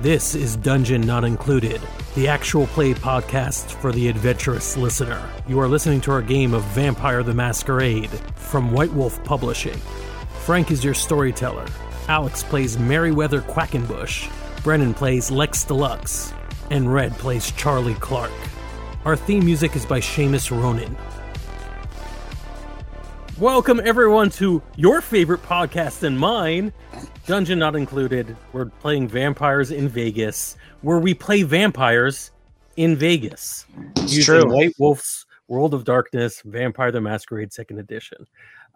This is Dungeon Not Included, the actual play podcast for the adventurous listener. You are listening to our game of Vampire the Masquerade from White Wolf Publishing. Frank is your storyteller. Alex plays Meriwether Quackenbush. Brennan plays Lex Deluxe. And Red plays Charlie Clark. Our theme music is by Seamus Ronan. Welcome everyone to your favorite podcast and mine, Dungeon Not Included. We're playing Vampires in Vegas, where we play vampires in Vegas. It's using true. White Wolf's World of Darkness, Vampire the Masquerade Second Edition.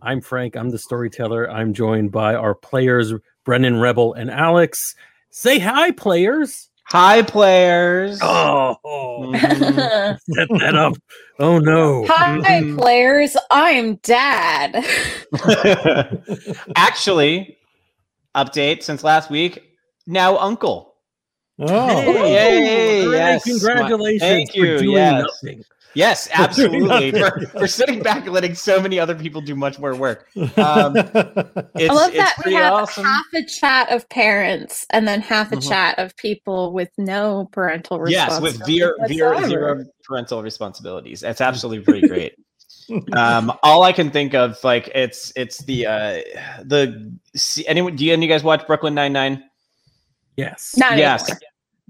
I'm Frank. I'm the storyteller. I'm joined by our players, Brennan Rebel and Alex. Say hi, players. Hi, players. Oh, Mhm. set that up. Oh no. Hi, Mhm. players. I'm Dad. Actually, update since last week. Now, Uncle. Oh, Hey, yay, yes. Congratulations Thank for you, doing yes. nothing. Yes, absolutely. nothing. For, for sitting back and letting so many other people do much more work. Um, It's, I love it's that we have awesome. half a chat of parents and then half a Mhm. chat of people with no parental Yes, with zero, responsibility zero, zero parental responsibilities. That's absolutely pretty great. um, all I can think of, like, it's it's the uh the see, anyone. Do you, any of you guys watch Brooklyn Nine Nine? Yes. Not yes. anymore.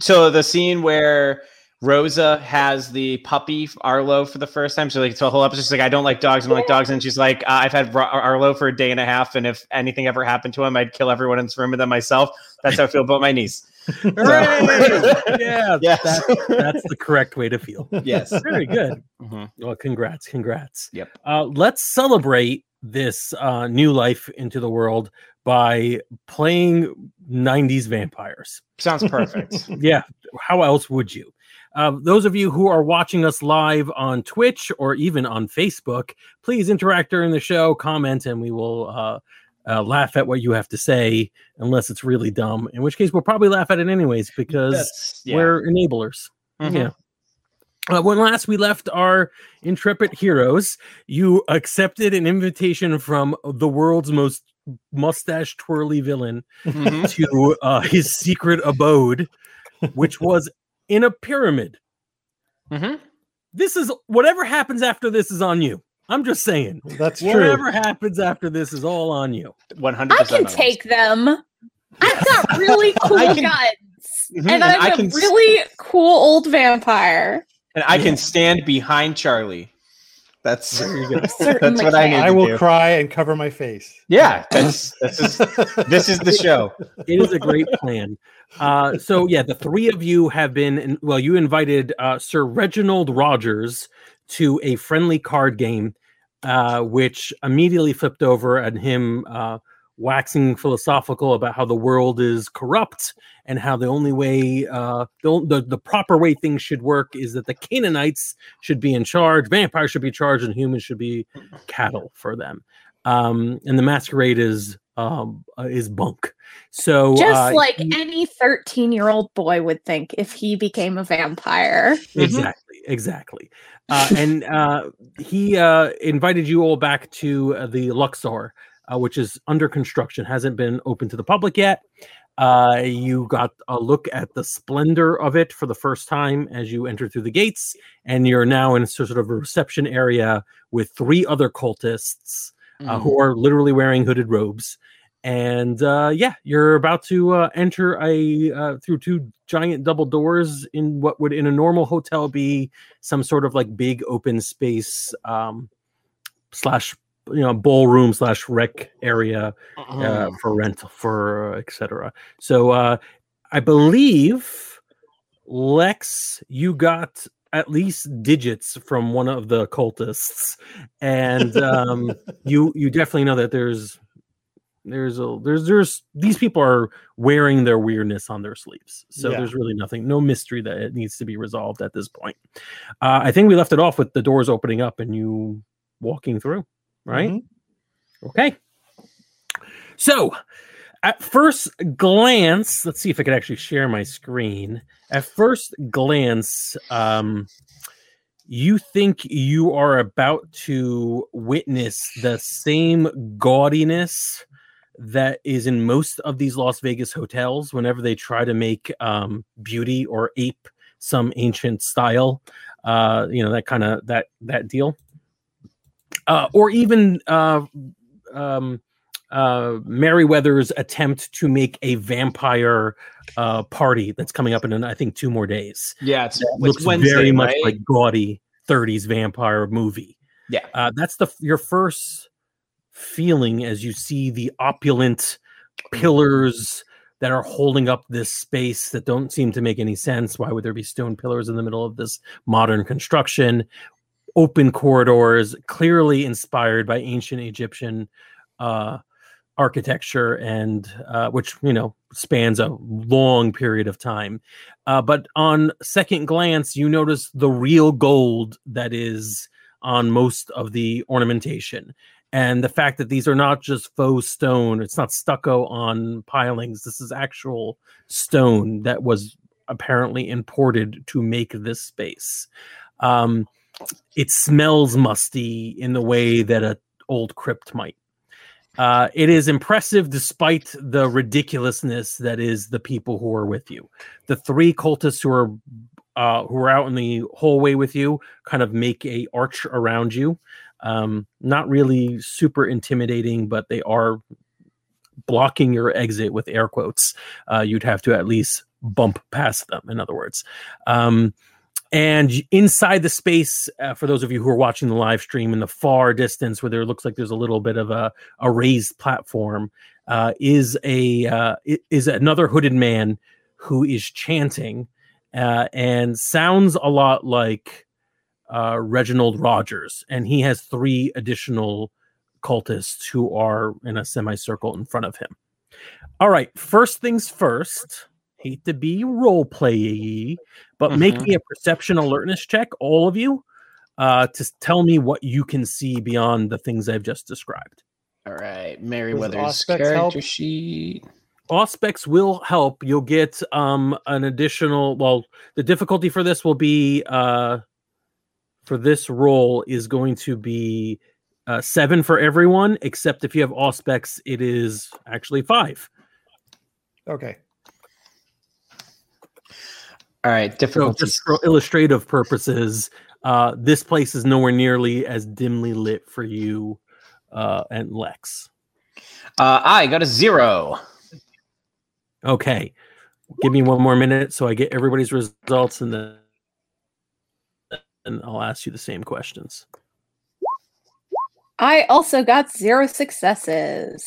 So the scene where Rosa has the puppy Arlo for the first time. So like the whole episode, she's like, "I don't like dogs. I don't like dogs." And she's like, uh, "I've had Ro- Arlo for a day and a half, and if anything ever happened to him, I'd kill everyone in this room and then myself." That's how I feel about my niece. Hooray! yeah, Yes. that- that's the correct way to feel. yes. Very good. Mhm. Well, congrats, congrats. Yep. Uh, let's celebrate this uh, new life into the world by playing 90s vampires. Sounds perfect. yeah, how else would you? Uh, those of you who are watching us live on Twitch or even on Facebook, please interact during the show, comment, and we will uh, uh, laugh at what you have to say, unless it's really dumb. In which case, we'll probably laugh at it anyways because yeah. we're enablers. Mhm. Yeah. Uh, when last we left our intrepid heroes, you accepted an invitation from the world's most mustache twirly villain Mhm. to uh, his secret abode, which was in a pyramid. Mhm. This is whatever happens after this is on you. I'm just saying. that's true. Whatever happens after this is all on you. 100%. I can take them. I've got really cool can- guns. Mhm, And I'm I a can really cool old vampire. and I can stand behind Charlie. That's There you go. that's what I can. need I to will do. cry and cover my face. Yeah, that's this is this is the show. it is a great plan. Uh, so yeah, the three of you have been in, well. You invited uh, Sir Reginald Rogers to a friendly card game, uh, which immediately flipped over at him uh, waxing philosophical about how the world is corrupt and how the only way, uh, the, the the proper way things should work is that the Cainites should be in charge, vampires should be charged, and humans should be cattle for them. Um, and the masquerade is um, uh, is bunk. So Just uh, like he- any 13 year old boy would think if he became a vampire. exactly exactly uh, and uh, he uh, invited you all back to uh, the luxor uh, which is under construction hasn't been open to the public yet uh, you got a look at the splendor of it for the first time as you enter through the gates and you're now in sort of a reception area with three other cultists uh, Mm. who are literally wearing hooded robes. And uh, yeah, you're about to uh, enter a uh, through two giant double doors in what would in a normal hotel be some sort of like big open space um, slash you know ballroom slash rec area uh, for rental for uh, etc. So uh, I believe Lex, you got at least digits from one of the cultists, and um, you you definitely know that there's there's a there's there's these people are wearing their weirdness on their sleeves. So Yeah. there's really nothing no mystery that it needs to be resolved at this point. Uh, i think we left it off with the doors opening up and you walking through right Mhm. okay So, at first glance, let's see if I can actually share my screen. At first glance, um, you think you are about to witness the same gaudiness that is in most of these Las Vegas hotels whenever they try to make um, beauty or ape some ancient style, uh, you know that kind of that that deal, uh, or even uh, um, uh, Merriweather's attempt to make a vampire uh, party that's coming up in I think two more days. Yeah, it's, it's looks Wednesday, very much right? like gaudy 30s vampire movie. Yeah. Uh, that's the your first feeling as you see the opulent pillars that are holding up this space that don't seem to make any sense. Why would there be stone pillars in the middle of this modern construction? Open corridors, clearly inspired by ancient Egyptian uh, architecture, and uh, which you know spans a long period of time. Uh, but on second glance, you notice the real gold that is on most of the ornamentation. And the fact that these are not just faux stone, it's not stucco on pilings. This is actual stone that was apparently imported to make this space. Um, it smells musty in the way that a old crypt might. Uh, it is impressive despite the ridiculousness that is the people who are with you. The three cultists who are uh, who are out in the hallway with you kind of make a arch around you. Um, not really super intimidating, but they are blocking your exit with air quotes. Uh, you'd have to at least bump past them. In other words. Um, and inside the space, uh, for those of you who are watching the live stream in the far distance, where there looks like there's a little bit of a, a raised platform, uh, is a uh, is another hooded man who is chanting uh, and sounds a lot like uh, Reginald Rogers, and he has three additional cultists who are in a semicircle in front of him. All right, first things first. Hate to be role play but make Mhm. me a perception alertness check, all of you, uh, to tell me what you can see beyond the things I've just described. All right, Merriweather's Auspex character help? sheet. Auspex will help. You'll get um an additional. Well, the difficulty for this will be uh for this roll is going to be uh, seven for everyone, except if you have Auspex, it is actually five. Okay. All right, So just for illustrative purposes, uh, this place is nowhere nearly as dimly lit for you uh, and Lex. Uh, I got a zero. Okay, give me one more minute so I get everybody's results, and then and I'll ask you the same questions. I also got zero successes.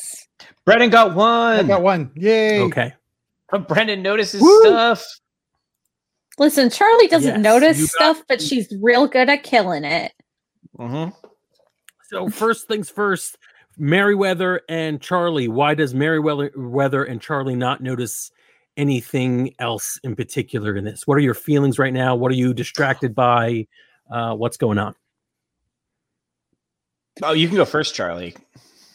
Brennan got one. I got one. Yay. Okay, Brennan notices Woo! stuff. Listen, Charlie doesn't Yes, notice stuff, but she's real good at killing it. hmm so first things first, Merriweather and Charlie. Why does Merriweather and Charlie not notice anything else in particular in this? What are your feelings right now? What are you distracted by? Uh, what's going on? Oh, you can go first, Charlie.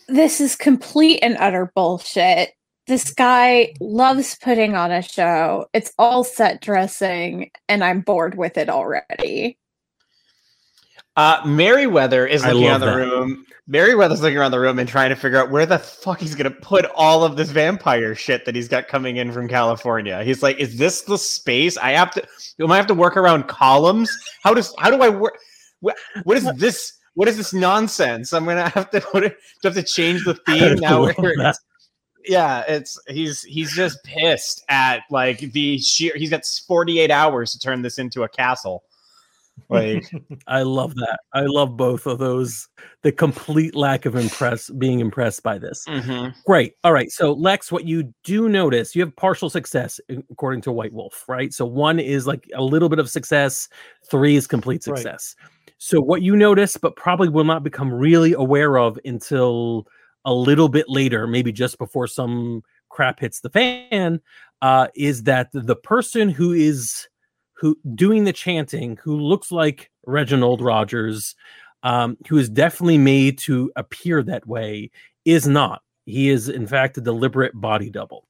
This is complete and utter bullshit. This guy loves putting on a show. It's all set dressing, and I'm bored with it already. Uh, Merriweather is looking around the that. room. Merriweather's looking around the room and trying to figure out where the fuck he's gonna put all of this vampire shit that he's got coming in from California. He's like, "Is this the space I have to? Do I have to work around columns? How does? How do I work? What, what is this? What is this nonsense? I'm gonna have to. What, do I have to change the theme now? love Where it's- yeah, it's he's he's just pissed at like the sheer. He's got 48 hours to turn this into a castle. Like. I love that. I love both of those. The complete lack of impress being impressed by this. mhm. Great. All right. So Lex, what you do notice, you have partial success according to White Wolf, right? So one is like a little bit of success, three is complete Right. success. So what you notice, but probably will not become really aware of until a little bit later, maybe just before some crap hits the fan, uh, is that the person who is who doing the chanting, who looks like Reginald Rogers, um, who is definitely made to appear that way, is not. he is in fact a deliberate body double.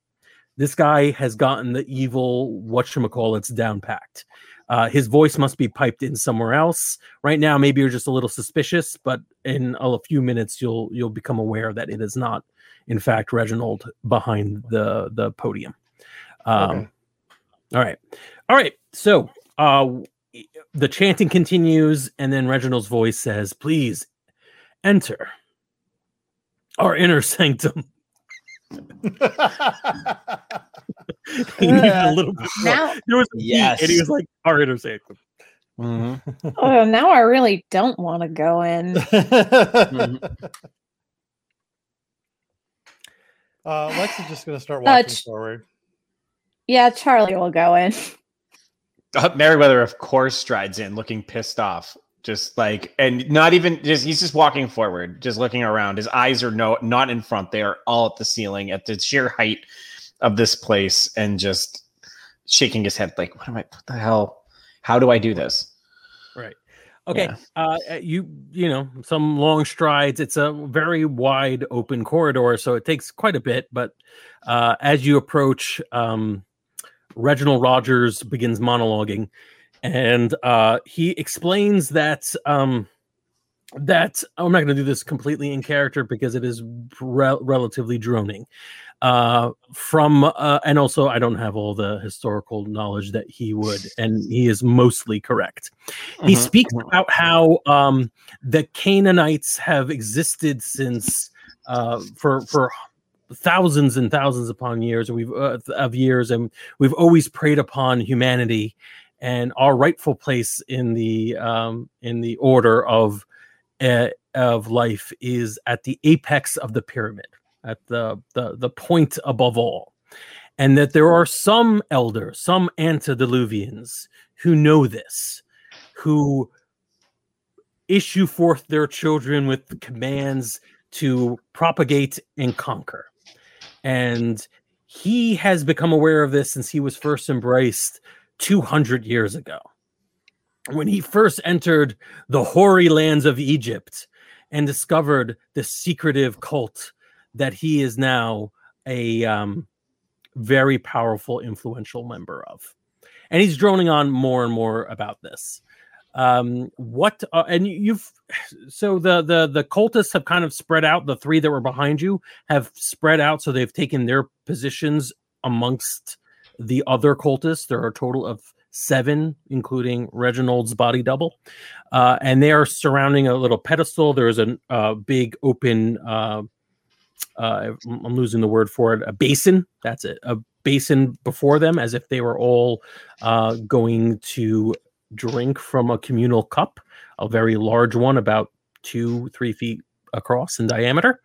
This guy has gotten the evil whatchamacallits down packed. Uh, his voice must be piped in somewhere else. Right now, maybe you're just a little suspicious, but in a few minutes, you'll you'll become aware that it is not, in fact, Reginald behind the the podium. Um, Okay. All right, all right. So uh, the chanting continues, and then Reginald's voice says, "Please enter our inner sanctum." he needed a little bit more. Now, There was a beat, Yes. and he was like, "Our inner sanctum." Mhm. oh, now I really don't want to go in. uh, Lex is just going to start Uh, walking ch- forward. Yeah, Charlie will go in. Uh, Meriwether, of course, strides in looking pissed off. Just like, and not even just, he's just walking forward, just looking around. His eyes are no, not in front. They are all at the ceiling at the sheer height of this place and just shaking his head like, what am I, what the hell? How do I do this? Right. Okay. Yeah. Uh, uh, you you know some long strides. It's a very wide open corridor, so it takes quite a bit. But uh, as you approach, um, Reginald Rogers begins monologuing, and uh, he explains that um, that I'm not going to do this completely in character because it is rel- relatively droning. Uh, from uh, and also I don't have all the historical knowledge that he would, and he is mostly correct. He Mhm. speaks about how um, the Cainites have existed since uh, for for thousands and thousands upon years, we've uh, of years, and we've always preyed upon humanity, and our rightful place in the um, in the order of uh, of life is at the apex of the pyramid, at the the the point above all, and that there are some elders, some antediluvians who know this, who issue forth their children with commands to propagate and conquer. And he has become aware of this since he was first embraced 200 years ago. When he first entered the hoary lands of Egypt and discovered the secretive cult that he is now a um, very powerful, influential member of. And he's droning on more and more about this. Um what uh, and you- you've so the the the cultists have kind of spread out. The three that were behind you have spread out so they've taken their positions amongst the other cultists. There are a total of seven including reginald's body double. Uh and they are surrounding a little pedestal. There is a uh, big open uh uh, I'm losing the word for it. A basin. That's it. A basin before them, as if they were all uh, going to drink from a communal cup, a very large one, about two, three feet across in diameter.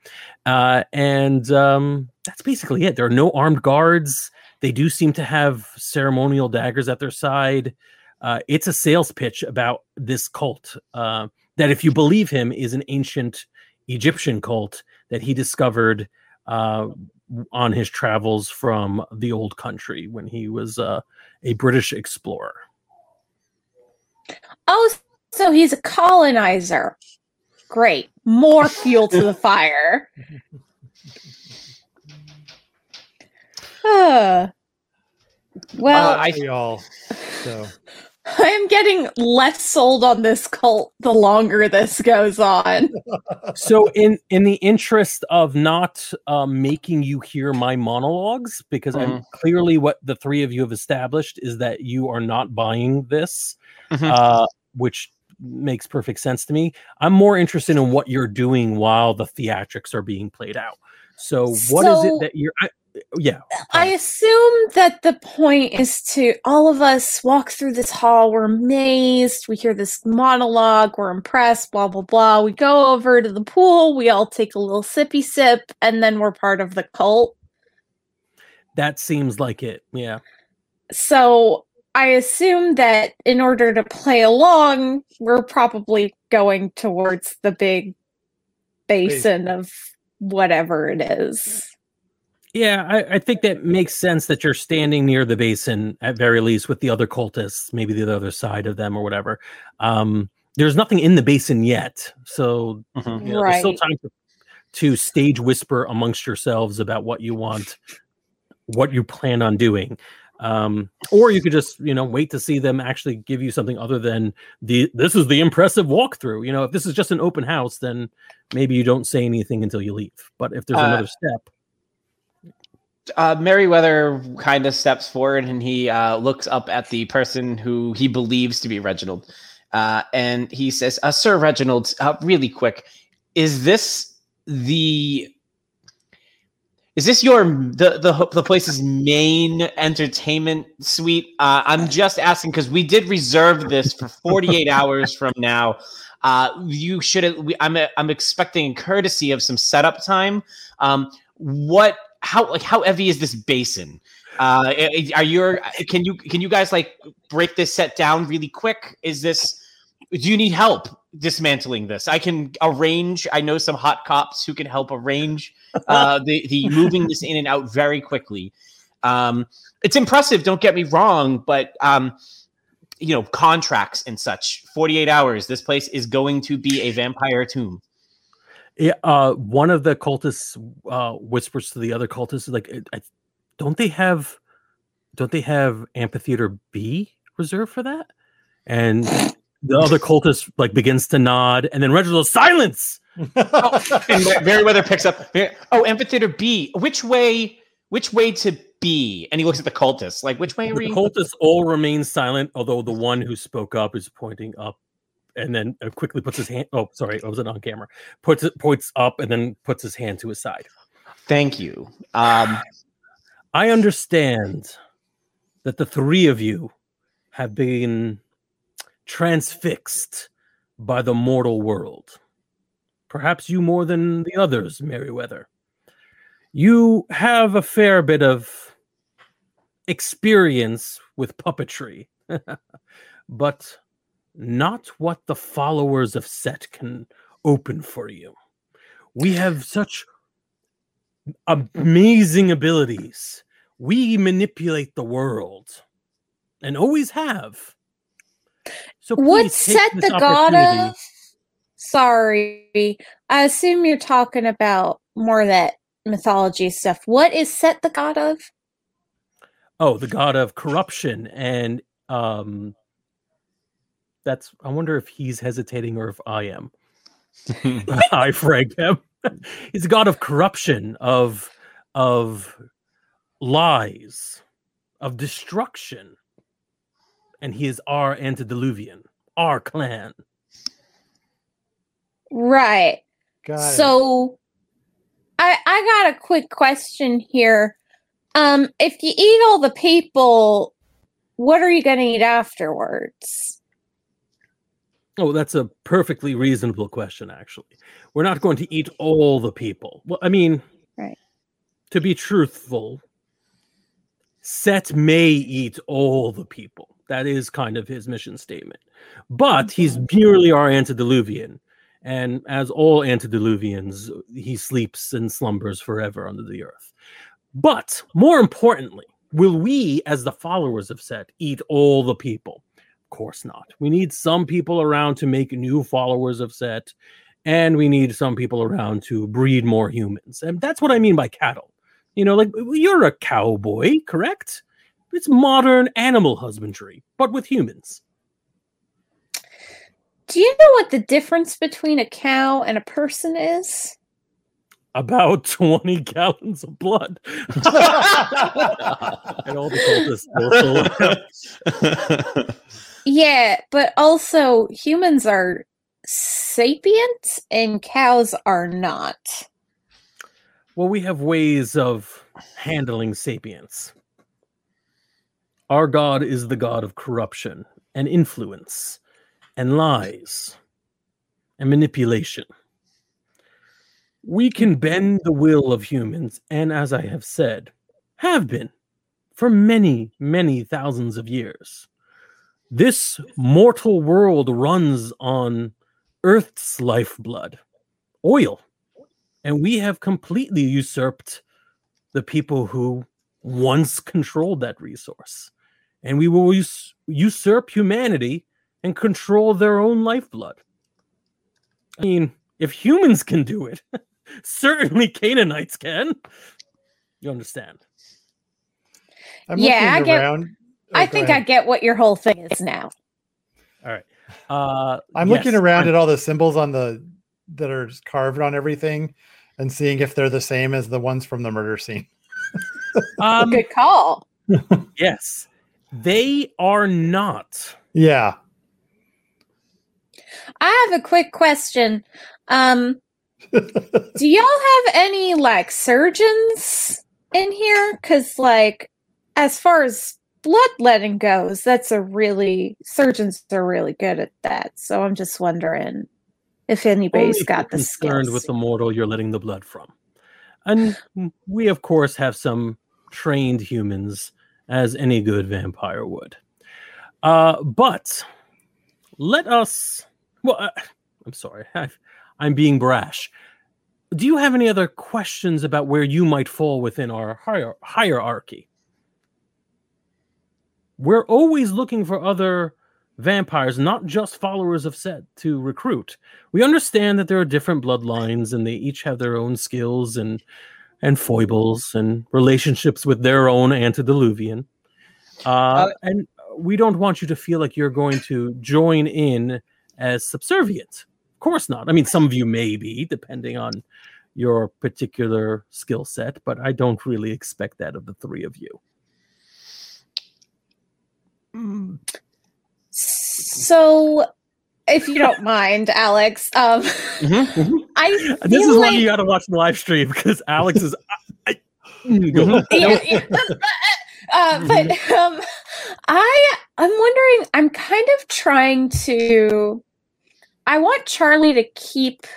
Uh, and um, that's basically it. There are no armed guards. They do seem to have ceremonial daggers at their side. Uh, it's a sales pitch about this cult uh, that, if you believe him, is an ancient Egyptian cult that he discovered uh, on his travels from the old country when he was uh, a British explorer. Oh, so he's a colonizer. Great. More fuel to the fire. Uh, well, Uh, I- we all. So I'm getting less sold on this cult the longer this goes on. so in in the interest of not um, making you hear my monologues because i'm clearly what the three of you have established is that you are not buying this Mhm. uh, which makes perfect sense to me i'm more interested in what you're doing while the theatrics are being played out so what is So- it that you're I, yeah I um, assume that the point is to all of us walk through this hall. We're amazed. We hear this monologue. We're impressed. Blah blah blah. We go over to the pool. We all take a little sippy sip, and then we're part of the cult. that seems like it yeah So I assume that in order to play along, we're probably going towards the big basin of whatever it is. Yeah, I, I think that makes sense that you're standing near the basin at very least with the other cultists, maybe the other side of them or whatever. Um, there's nothing in the basin yet, so Mhm. you know, there's still time to to stage whisper amongst yourselves about what you want, what you plan on doing. Um, or you could just, you know, wait to see them actually give you something other than the this is the impressive walkthrough. You know, if this is just an open house, then maybe you don't say anything until you leave. But if there's Uh, another step, uh, Merriweather kind of steps forward and he uh, looks up at the person who he believes to be Reginald. Uh, and he says, uh, Sir Reginald, uh, really quick, is this the. Is this your the the the place's main entertainment suite? Uh, I'm just asking because we did reserve this for 48 hours from now. Uh, you should. We, I'm I'm expecting courtesy of some setup time. Um, what how like how heavy is this basin? Uh, are your can you can you guys like break this set down really quick? Is this do you need help dismantling this? I can arrange. I know some hot cops who can help arrange uh, the the moving this in and out very quickly. Um, it's impressive. Don't get me wrong, but um, you know contracts and such. Forty eight hours. This place is going to be a vampire tomb. Yeah, uh, one of the cultists uh, whispers to the other cultists, like, I, I- "Don't they have, don't they have amphitheater B reserved for that?" And the other cultist like begins to nod, and then Reginald silence. and Mer- Meriwether picks up. Oh, amphitheater B. Which way? Which way to B? And he looks at the cultists. Like, which way are The we? cultists all remain silent, although the one who spoke up is pointing up, and then uh, quickly puts his hand. Oh, sorry, I wasn't on camera. Puts it points up, and then puts his hand to his side. Thank you. Um, I understand that the three of you have been transfixed by the mortal world. Perhaps you more than the others, Merriweather. You have a fair bit of experience with puppetry, but not what the followers of Set can open for you. We have such amazing abilities. We manipulate the world and always have. So What set the god of? Sorry, I assume you're talking about more of that mythology stuff. What is set the god of? Oh, the god of corruption and um that's I wonder if he's hesitating or if I am. I frag him. He's a god of corruption, of of lies, of destruction. And he is our antediluvian, our clan. Right. Got. So I I got a quick question here. Um if you eat all the people, what are you going to eat afterwards? Oh, that's a perfectly reasonable question, actually. We're not going to eat all the people. Well, I mean, Right. to be truthful, Set may eat all the people. That is kind of his mission statement. But he's merely our antediluvian. And as all antediluvians, he sleeps and slumbers forever under the earth. But more importantly, will we, as the followers of Set, eat all the people? Of course not. We need some people around to make new followers of Set, and we need some people around to breed more humans. And that's what I mean by cattle. You know, like you're a cowboy, correct? It's modern animal husbandry, but with humans. Do you know what the difference between a cow and a person is? About 20 gallons of blood. and all the cultists will- Yeah, but also humans are sapient and cows are not. Well, we have ways of handling sapience. Our God is the God of corruption and influence and lies and manipulation. We can bend the will of humans, and as I have said, have been for many, many thousands of years. This mortal world runs on Earth's lifeblood, oil and we have completely usurped the people who once controlled that resource and we will us- usurp humanity and control their own lifeblood i mean if humans can do it certainly Cainites can. You understand? I'm Yeah, looking get- around. Oh, I go think I get what your whole thing is now. All right. Uh, I'm yes, looking around I'm- at all the symbols on the that are carved on everything and seeing if they're the same as the ones from the murder scene. Um, Good call. yes, they are not. Yeah. I have a quick question. Um, do y'all have any like surgeons in here? Because like, as far as bloodletting goes, that's a really surgeons are really good at that. So I'm just wondering if anybody's if got the concerned skills. with the mortal you're letting the blood from. And we, of course, have some trained humans, as any good vampire would. Uh, but let us. Well, uh, I'm sorry. i I'm being brash. Do you have any other questions about where you might fall within our hier- hierarchy? We're always looking for other vampires, not just followers of Set, to recruit. We understand that there are different bloodlines and they each have their own skills and and foibles and relationships with their own antediluvian. Uh, Uh, and we don't want you to feel like you're going to join in as subservient. Of course not. I mean, some of you may be, depending on your particular skill set, but I don't really expect that of the three of you. So, if you don't mind, Alex, um, Mhm. I This is feel why you got to watch the live stream because Alex is. I, I- Mm, go. Mhm. yeah, yeah. Uh, but um, I I'm wondering. I'm kind of trying to. I want Charlie to keep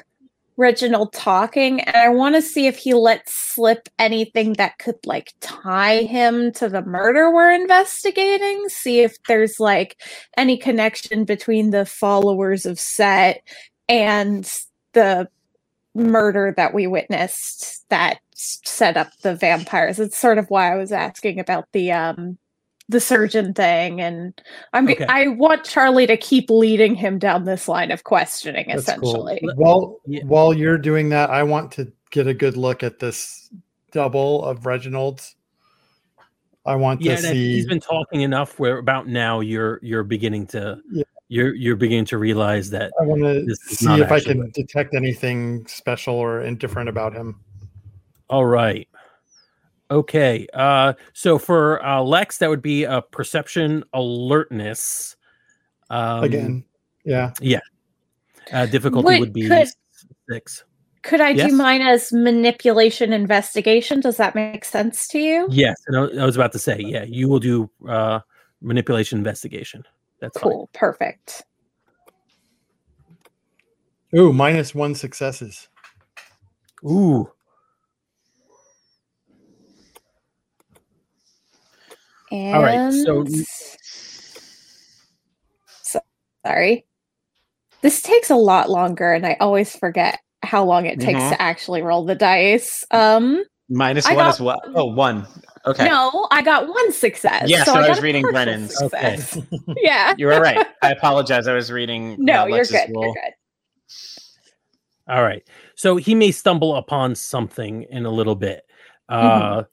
Reginald talking, and I want to see if he lets slip anything that could like tie him to the murder we're investigating. See if there's like any connection between the followers of Set and the murder that we witnessed that set up the vampires. It's sort of why I was asking about the um the surgeon thing and i'm okay. i want Charlie to keep leading him down this line of questioning That's cool. essentially. While Yeah. while you're doing that, I want to get a good look at this double of Reginald's. I want yeah, to see. he's been talking enough where about now you're you're beginning to Yeah. you're you're beginning to realize that I want to see if I can what- detect anything special or indifferent about him. all right. Okay. Uh so for uh Lex that would be a perception alertness. Um Again, yeah. Yeah. Uh, difficulty Wait, would be could- 6. Could I Yes? do mine as manipulation investigation? Does that make sense to you? Yes, and I I was about to say, yeah, you will do uh manipulation investigation. That's fine. Cool, perfect. Ooh, minus one successes. Ooh. And right, so- So- sorry. This takes a lot longer and I always forget how long it takes Mhm. to actually roll the dice. Um Minus I one got- is what? Oh, one. Okay. no, I got one success. Yeah, so I got was reading partial Brennan's. Okay. Yeah. You were right. I apologize. I was reading. No, uh, you're good. roll. You're good. All right. So he may stumble upon something in a little bit. Uh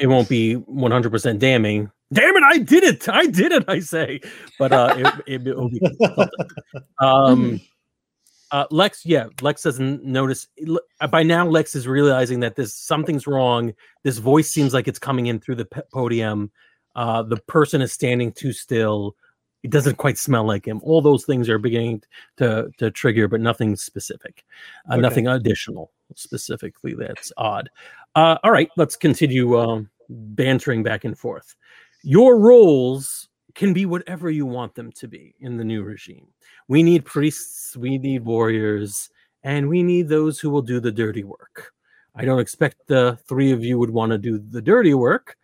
it won't be 100% damning. Damn it, I did it. I did it, I say. But uh it, it will be. Um uh Lex, yeah, Lex doesn't notice uh, by now Lex is realizing that this something's wrong. This voice seems like it's coming in through the pe- podium. Uh the person is standing too still. It doesn't quite smell like him. All those things are beginning to to trigger, but nothing specific, uh, Okay. nothing additional specifically. That's odd. Uh, all right, let's continue um, bantering back and forth. Your roles can be whatever you want them to be in the new regime. We need priests, we need warriors, and we need those who will do the dirty work. I don't expect the three of you would want to do the dirty work,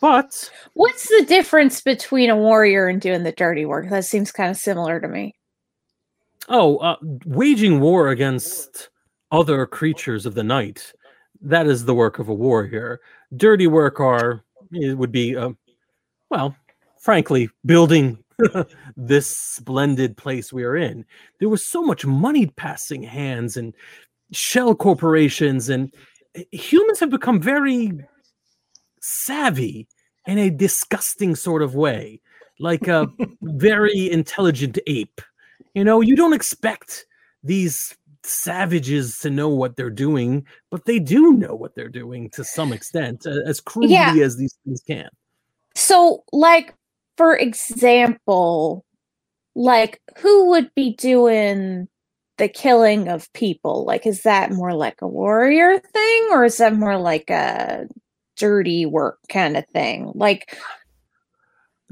but What's the difference between a warrior and doing the dirty work? That seems kind of similar to me. Oh, uh, waging war against other creatures of the night. That is the work of a warrior. Dirty work are it would be, uh, well, frankly, building this splendid place we are in. There was so much money passing hands, and shell corporations and eh, humans have become very savvy in a disgusting sort of way, like a very intelligent ape. You know, you don't expect these savages to know what they're doing, but they do know what they're doing to some extent, as crudely Yeah. as these things can. So, like, for example, like, who would be doing the killing of people? Like, is that more like a warrior thing, or is that more like a dirty work kind of thing? Like,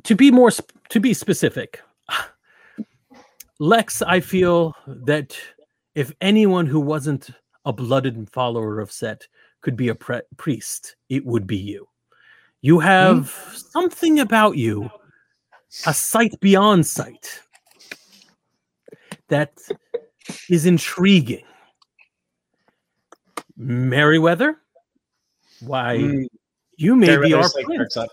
to be more sp- to be specific lex i feel that if anyone who wasn't a blooded follower of set could be a pre- priest it would be you you have something about you a sight beyond sight that is intriguing merriweather why Mm, you may be our prince up.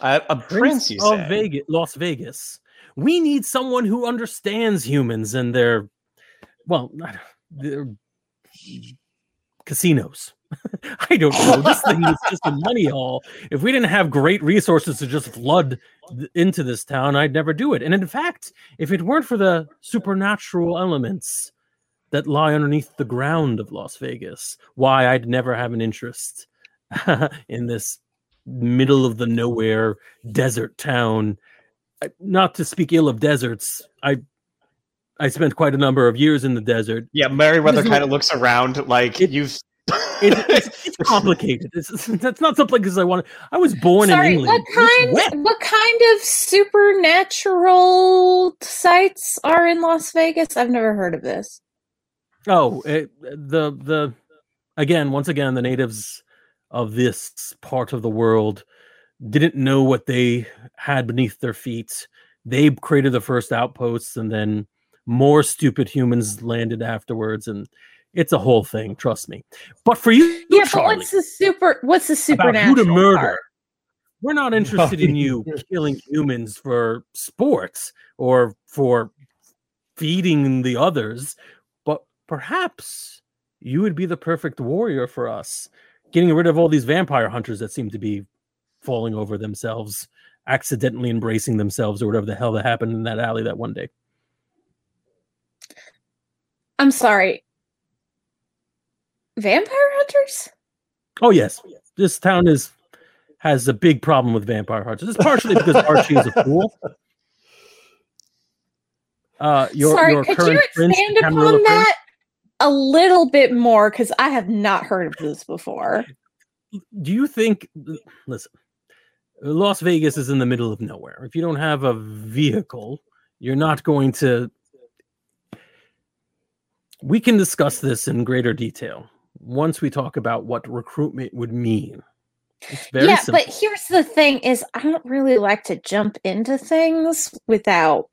Uh, a prince, you of say? Vegas, Las Vegas. We need someone who understands humans and their, well, their casinos. I don't know. This thing is just a money haul. If we didn't have great resources to just flood into this town, I'd never do it. And in fact, if it weren't for the supernatural elements that lie underneath the ground of Las Vegas, why I'd never have an interest in this middle of the nowhere desert town. Not to speak ill of deserts, I I spent quite a number of years in the desert. Yeah, Meriwether Isn't- kind of looks around like It- you've. It, it's, it's complicated. It's, that's not something because I want. I was born sorry, in England. what kind? What kind of supernatural sites are in Las Vegas? I've never heard of this. Oh, it, the the again, once again, the natives of this part of the world didn't know what they had beneath their feet. They created the first outposts, and then more stupid humans landed afterwards, and it's a whole thing. Trust me. But for you, Yeah, but what's the super? What's the about supernatural who to murder. part? We're not interested in you killing humans for sports or for feeding the others, but perhaps you would be the perfect warrior for us, getting rid of all these vampire hunters that seem to be falling over themselves, accidentally embracing themselves, or whatever the hell that happened in that alley that one day. I'm sorry. Vampire hunters? Oh yes, this town is has a big problem with vampire hunters. It's partially because Archie is a fool. Uh, your sorry, your could you prince, expand the Camarilla upon prince, that a little bit more? Because I have not heard of this before. do you think listen las vegas is in the middle of nowhere if you don't have a vehicle you're not going to we can discuss this in greater detail once we talk about what recruitment would mean. Yeah, simple. but here's the thing: is I don't really like to jump into things without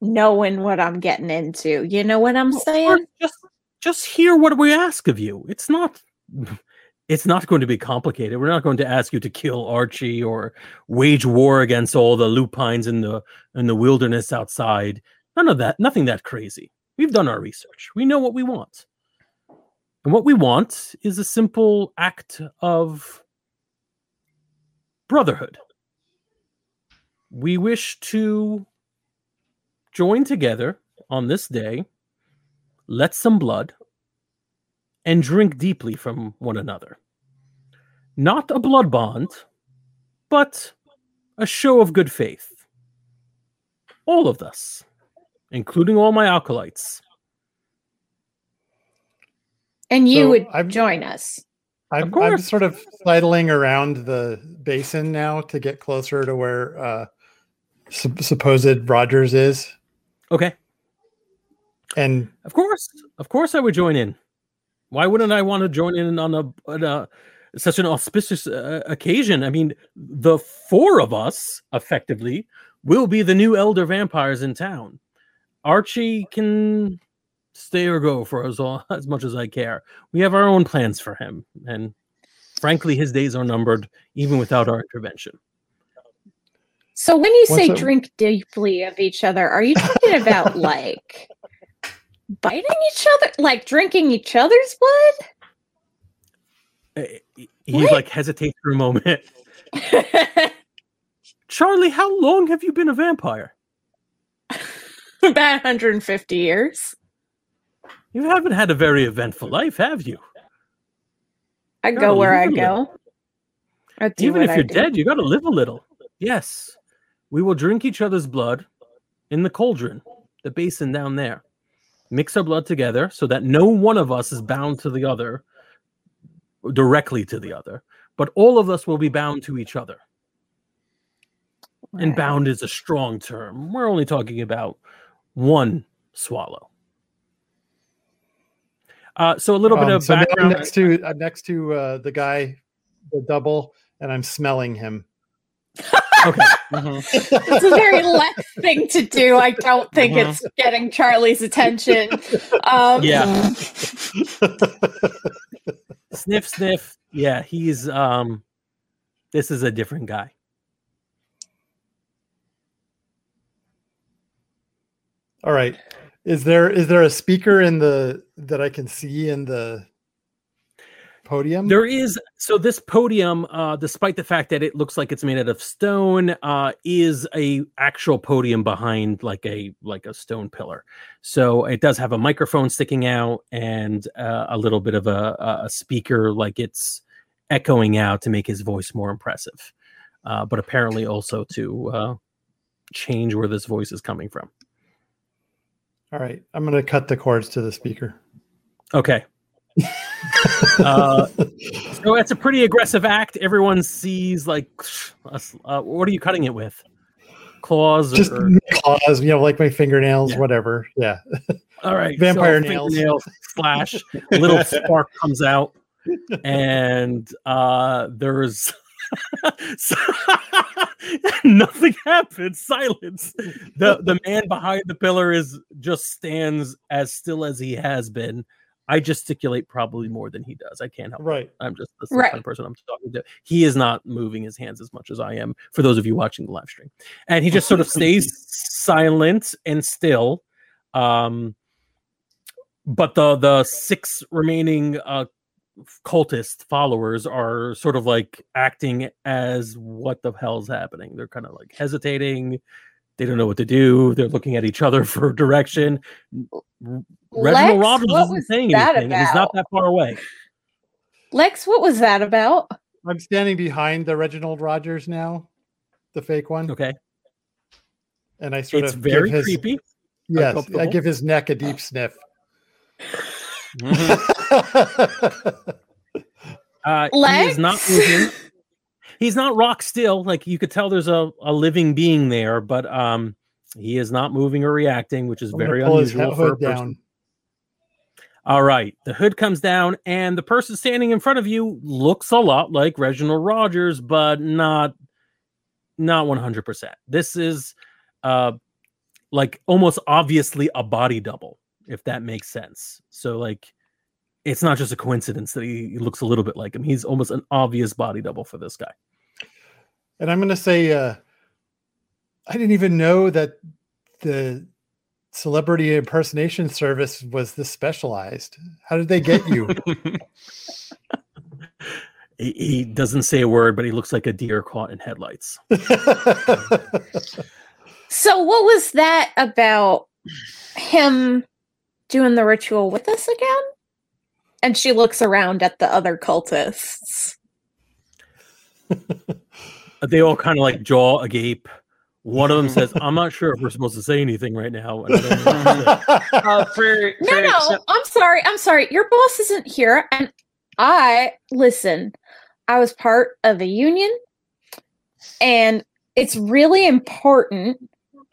knowing what I'm getting into. You know what I'm saying? just just hear what we ask of you. It's not it's not going to be complicated. We're not going to ask you to kill archie or wage war against all the lupines in the in the wilderness outside. None of that nothing that crazy we've done our research we know what we want and what we want is a simple act of brotherhood we wish to join together on this day let some blood, and drink deeply from one another. Not a blood bond, but a show of good faith. All of us, including all my acolytes. And you So would I'm- join us. I'm, I'm sort of sidling around the basin now to get closer to where uh, sup- supposed Rogers is, Okay, and of course, of course, I would join in. Why wouldn't I want to join in on a, on a such an auspicious uh, occasion? I mean, the four of us effectively will be the new elder vampires in town. Archie can stay or go for as all, as much as I care. We have our own plans for him, and frankly, his days are numbered even without our intervention. So when you say What's drink deeply of each other, are you talking about like biting each other, like drinking each other's blood. Uh, He he, What? like hesitates for a moment. Charlie, how long have you been a vampire? About 150 years. You haven't had a very eventful life, have you? I Gotta go where I go. I Even if I you're do. dead, you got to live a little. Yes, we will drink each other's blood in the cauldron, the basin down there. Mix our blood together so that no one of us is bound to the other, directly to the other, but all of us will be bound to each other. And bound is a strong term. We're only talking about one swallow. Uh, so a little bit Um, of so now I'm background. next to I'm next to uh, the guy, the double, and I'm smelling him. Okay. It's a very Lex thing to do. I don't think Mhm. it's getting Charlie's attention. Um, Yeah. sniff sniff yeah he's um this is a different guy All right. Is there is there a speaker in the that I can see in the podium? there is so this podium uh despite the fact that it looks like it's made out of stone uh is a actual podium behind like a like a stone pillar so it does have a microphone sticking out and uh, a little bit of a a speaker like it's echoing out to make his voice more impressive uh but apparently also to uh change where this voice is coming from All right. I'm gonna cut the cords to the speaker. Okay. uh, so it's a pretty aggressive act. Everyone sees like, uh, what are you cutting it with? Claws Just claws, you know, like my fingernails, Yeah. whatever. Yeah. all right, vampire so nails. fingernails slash. Little spark comes out, and uh, there's so- nothing happens. Silence. The the man behind the pillar is just stands as still as he has been. I gesticulate probably more than he does. I can't help. it. Right. I'm just the Right. kind of person I'm talking to. He is not moving his hands as much as I am. For those of you watching the live stream, and he just sort of stays silent and still. Um, but the the six remaining uh cultist followers are sort of like acting as what the hell's happening. They're kind of like hesitating. They don't know what to do. They're looking at each other for direction. Reginald Lex, Robbins what isn't saying that anything, and he's not that far away. Lex, what was that about? I'm standing behind the Reginald Rogers now, the fake one, Okay, and I sort it's of very give his, creepy. Yes, I give his neck a deep sniff. Mm-hmm. Uh, he is not moving. He's not rock still. Like you could tell, there's a, a living being there, but um, he is not moving or reacting, which is I'm very pull his unusual for a hood person. down. All right, the hood comes down, and the person standing in front of you looks a lot like Reginald Rogers, but not not one hundred percent. This is uh like almost obviously a body double, if that makes sense. So like, it's not just a coincidence that he, he looks a little bit like him. He's almost an obvious body double for this guy. And I'm going to say, uh, I didn't even know that the celebrity impersonation service was this specialized. How did they get you? He, he doesn't say a word, but he looks like a deer caught in headlights. So, what was that about him doing the ritual with us again? And she looks around at the other cultists. They all kind of like jaw agape. One of them says, "I'm not sure if we're supposed to say anything right now." And I don't know what to say. uh, for, No, no, so- I'm sorry. I'm sorry. Your boss isn't here. And I, listen, I was part of a union, and it's really important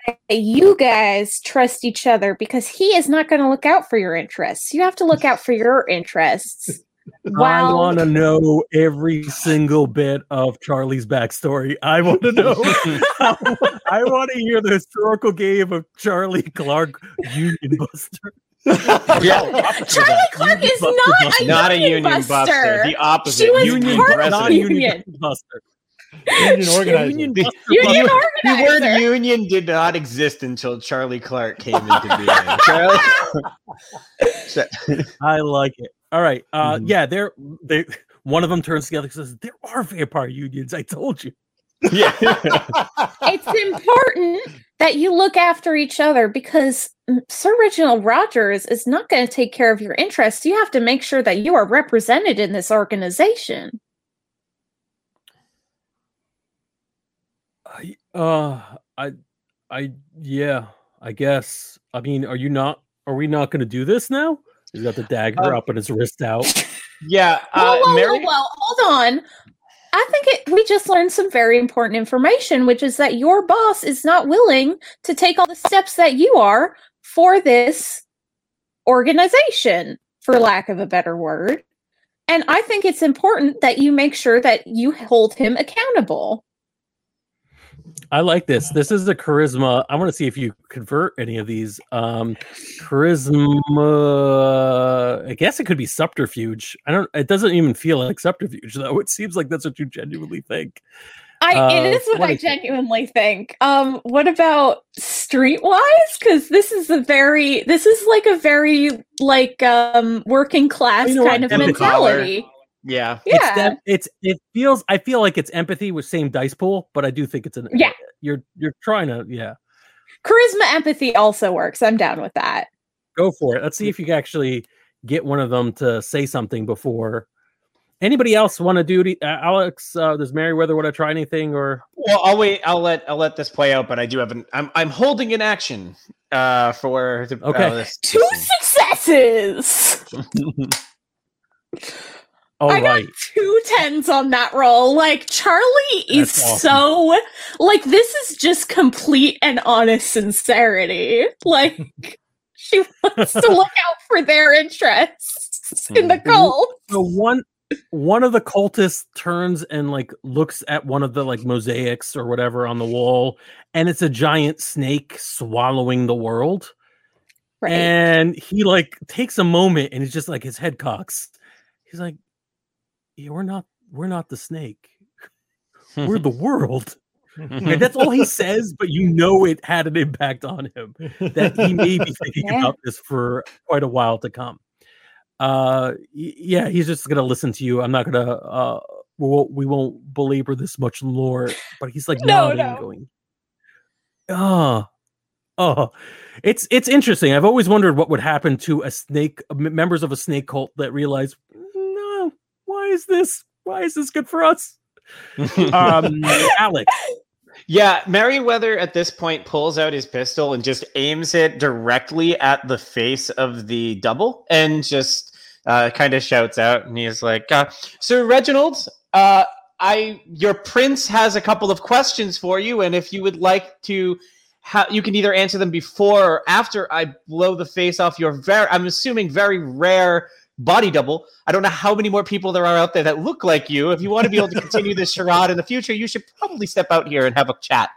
that you guys trust each other because he is not going to look out for your interests. You have to look out for your interests. I want to know every single bit of Charlie's backstory. I want to know. I want to hear the historical game of Charlie Clark Union Buster. yeah, Charlie Clark is not a not a union union buster. buster. The opposite. She was union part not president. Union. Union Buster. Union organizer. Union The- Buster Union Buster. The word union did not exist until Charlie Clark came into being. Charlie- So- I like it. All right. Uh Mhm. yeah, they're they one of them turns together and says, There are vampire unions. I told you. yeah. it's important that you look after each other because Sir Reginald Rogers is not going to take care of your interests. You have to make sure that you are represented in this organization. I uh I I yeah, I guess. I mean, are you not are we not gonna do this now? He's got the dagger Um, up and his wrist out. Yeah. Whoa, Uh, whoa, Mary, whoa, whoa, hold on. I think it, we just learned some very important information, which is that your boss is not willing to take all the steps that you are for this organization, for lack of a better word. And I think it's important that you make sure that you hold him accountable. I like this. This is a charisma. I want to see if you convert any of these. Um charisma I guess it could be subterfuge. I don't it doesn't even feel like subterfuge though. It seems like that's what you genuinely think. I Uh, it is what, what I is it? genuinely think. Um, what about streetwise? Because this is a very this is like a very like um working class You know what? kind of Empathy. mentality. Yeah. It's Yeah. it's it feels I feel like it's empathy with same dice pool, but I do think it's an Yeah. You're you're trying to yeah. Charisma empathy also works. I'm down with that. Go for it. Let's see if you can actually get one of them to say something before. Anybody else want to do? it? Uh, Alex, uh, does Meriwether want to try anything or? Well, I'll wait. I'll let I'll let this play out. But I do have an. I'm I'm holding an action. Uh, for the Okay. uh, this, Two successes. All I got right. two tens on that roll. Like Charlie is awesome. so like this is just complete and honest sincerity. Like she wants to look out for their interests in the Mhm. cult. So one one of the cultists turns and like looks at one of the like mosaics or whatever on the wall, and it's a giant snake swallowing the world. Right. And he like takes a moment and he's just like his head cocks. He's like, yeah, we're not we're not the snake. We're the world. And that's all he says, but you know it had an impact on him that he may be thinking Yeah. about this for quite a while to come. Uh, yeah, he's just gonna listen to you. I'm not gonna. Uh, we won't, we won't belabor this much lore, but he's like No, no. going, "Oh, oh." It's it's interesting. I've always wondered what would happen to a snake members of a snake cult that realize, is this? Why is this good for us? Um, Alex, Yeah, Merriweather at this point pulls out his pistol and just aims it directly at the face of the double and just uh, kind of shouts out. And he's like, uh, Sir Reginald, uh, I your prince has a couple of questions for you, and if you would like to, ha- you can either answer them before or after I blow the face off your very, I'm assuming very rare body double. I don't know how many more people there are out there that look like you. If you want to be able to continue this charade in the future, you should probably step out here and have a chat.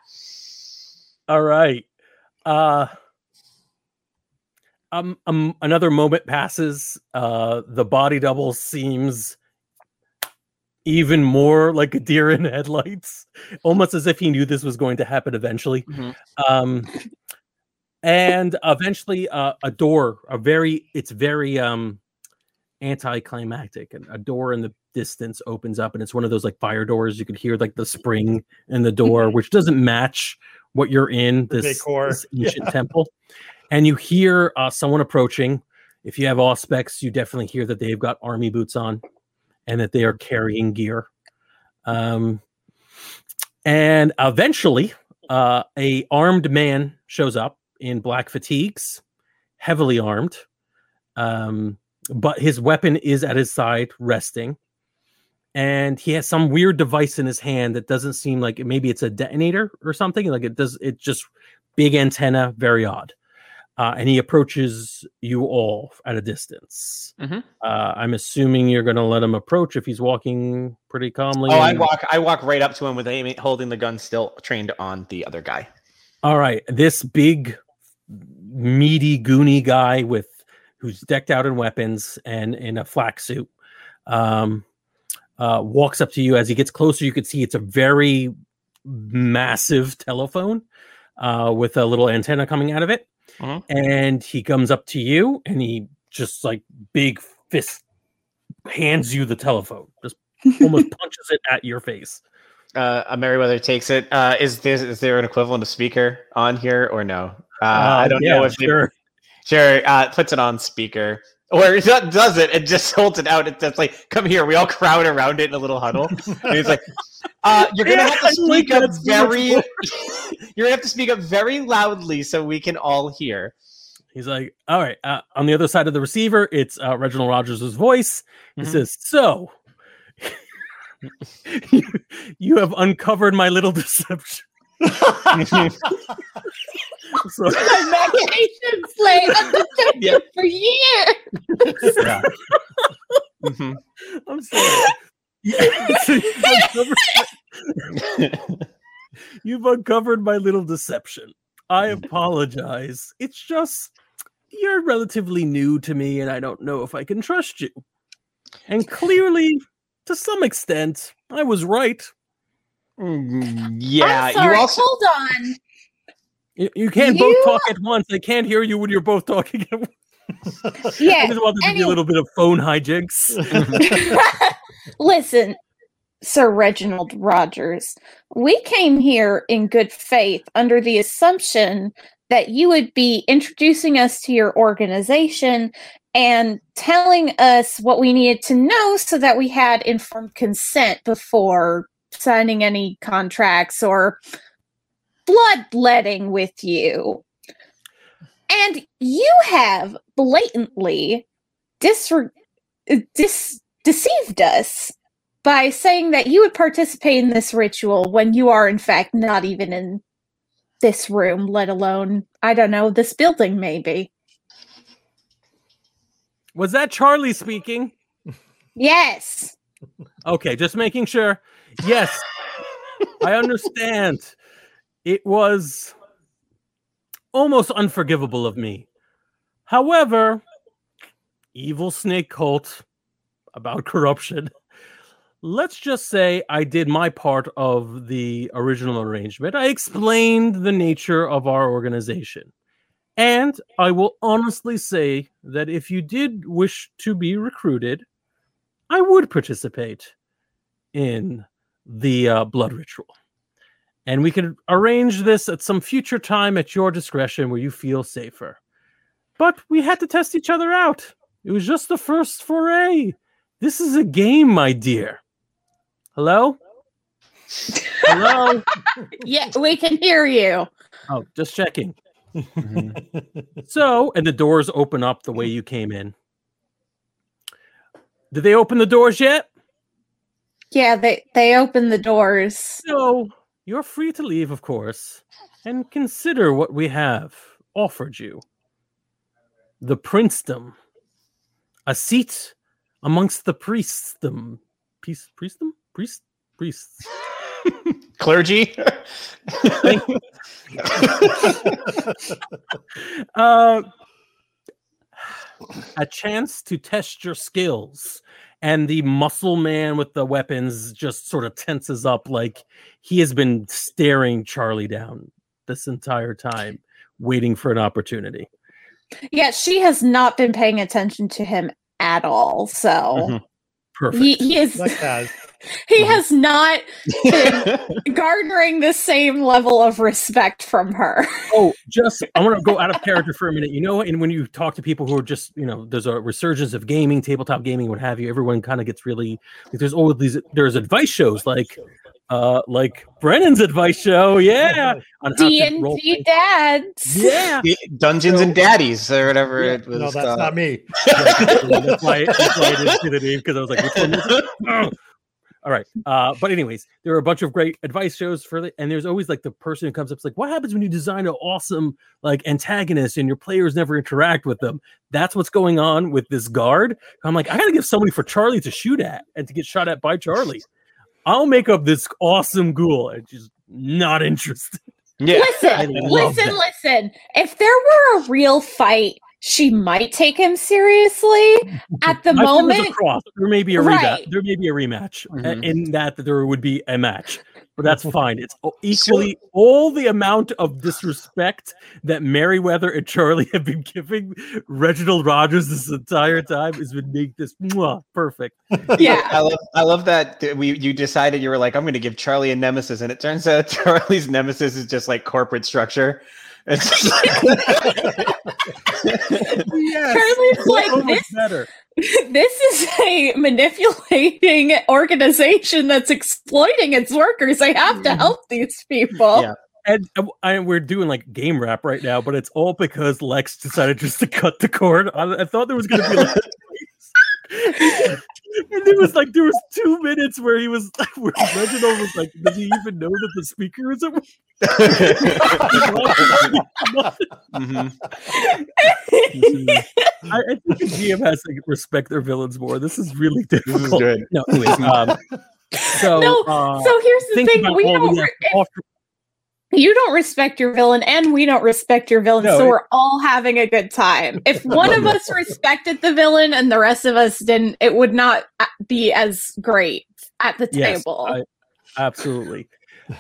All right. Uh um, um another moment passes. Uh the body double seems even more like a deer in headlights, almost as if he knew this was going to happen eventually. Mhm. Um and eventually uh, a door, a very it's very um anticlimactic and a door in the distance opens up and it's one of those like fire doors. You could hear like the spring in the door which doesn't match what you're in this, this ancient temple. And you hear uh, someone approaching. If you have Auspex you definitely hear that they've got army boots on and that they are carrying gear. Um and eventually uh a armed man shows up in black fatigues heavily armed. Um but his weapon is at his side resting and he has some weird device in his hand that doesn't seem like maybe it's a detonator or something like it does it just big antenna very odd uh, and he approaches you all at a distance Mhm. uh, i'm assuming you're going to let him approach if he's walking pretty calmly Oh, I walk. I walk right up to him with aiming, holding the gun still trained on the other guy. All right, this big, meaty, goony guy with who's decked out in weapons and in a flak suit, um, uh, walks up to you. As he gets closer, you can see it's a very massive telephone uh, with a little antenna coming out of it. Mhm. And he comes up to you and he just like big fist hands you the telephone, just almost punches it at your face. Uh, a Meriwether takes it. Uh, is this is there an equivalent of speaker on here or no? Uh, I don't know yeah, if they- sure. Sure, uh, puts it on speaker. Or does it and just holds it out. It's like, come here. We all crowd around it in a little huddle. And he's like, uh, you're gonna Yeah, have to like speak up that so much very. you're gonna have to speak up very loudly so we can all hear. He's like, all right. Uh, on the other side of the receiver, it's uh, Reginald Rogers' voice. He Mhm. says, "So, you, you have uncovered my little deception." So, Imagination slave. I've been doing Yeah. for years. Yeah. Mhm. I'm sorry. So you've uncovered my little deception. I apologize. It's just you're relatively new to me, and I don't know if I can trust you. And clearly, to some extent, I was right. Mm, yeah, I'm sorry. you also Hold on. You, you can't You- both talk at once. I can't hear you when you're both talking at once. I Yeah. just wanted to be any- a little bit of phone hijinks. Listen, Sir Reginald Rogers, we came here in good faith under the assumption that you would be introducing us to your organization and telling us what we needed to know so that we had informed consent before signing any contracts or bloodletting with you. And you have blatantly disre- dis- deceived us by saying that you would participate in this ritual when you are, in fact, not even in this room, let alone, I don't know, this building, maybe. Was that Charlie speaking? Yes. Okay, just making sure. Yes, I understand. It was almost unforgivable of me. However, evil snake cult about corruption. Let's just say I did my part of the original arrangement. I explained the nature of our organization. And I will honestly say that if you did wish to be recruited, I would participate in the uh, blood ritual. And we can arrange this at some future time at your discretion where you feel safer. But we had to test each other out. It was just the first foray. This is a game, my dear. Hello? Hello? Yeah, we can hear you. Oh, just checking. Mhm. So, and the doors open up the way you came in. Did they open the doors yet? Yeah, they they open the doors. So you're free to leave, of course, and consider what we have offered you. The princedom, a seat amongst the priestdom, priest, priestdom, priest, priests. clergy. Uh, a chance to test your skills. And the muscle man with the weapons just sort of tenses up like he has been staring Charlie down this entire time, waiting for an opportunity. Yeah, she has not been paying attention to him at all. So Mhm. Perfect. he, he is like that. He has not been garnering the same level of respect from her. Oh, just I want to go out of character for a minute. You know, and when you talk to people who are just, you know, there's a resurgence of gaming, tabletop gaming, what have you. Everyone kind of gets really like there's all these there's advice shows like uh like Brennan's advice show, yeah, on D and D dads. Yeah, Dungeons and Daddies or whatever Yeah. it was. no, that's called. not me. that's why, that's why I didn't say the name because I was like, which one is it? All right. Uh, but anyways, there are a bunch of great advice shows for it, and there's always like the person who comes up, it's like, what happens when you design an awesome like antagonist and your players never interact with them? That's what's going on with this guard. I'm like, I gotta give somebody for Charlie to shoot at and to get shot at by Charlie. I'll make up this awesome ghoul, and she's not interested. Yeah. Listen, listen, that. listen. If there were a real fight, she might take him seriously. At the I feel a moment, cross. There may be a rematch. Right. There may be a rematch uh, Mhm. in that there would be a match, but that's fine. It's o- equally all the amount of disrespect that Merriweather and Charlie have been giving Reginald Rogers this entire time has been make this mwah, perfect. yeah. I love I love that we you decided you were like I'm going to give Charlie a nemesis and it turns out Charlie's nemesis is just like corporate structure. It's just Yes, Charlie's like this. better. This is a manipulating organization that's exploiting its workers. I have to mm-hmm. help these people. Yeah. And, and we're doing like game rap right now, but it's all because Lex decided just to cut the cord. I, I thought there was going to be like, and there was like there was two minutes where he was where Reginald was like, does he even know that the speaker is at work? Mhm. I, I think the GM has to respect their villains more. This is really This difficult. is good. No, anyways, um, so No, uh, so here's the thing: we don't. Re- to you don't respect your villain, and we don't respect your villain. No, so it- we're all having a good time. If one of us respected the villain and the rest of us didn't, it would not uh, be as great at the Yes, table. I- absolutely.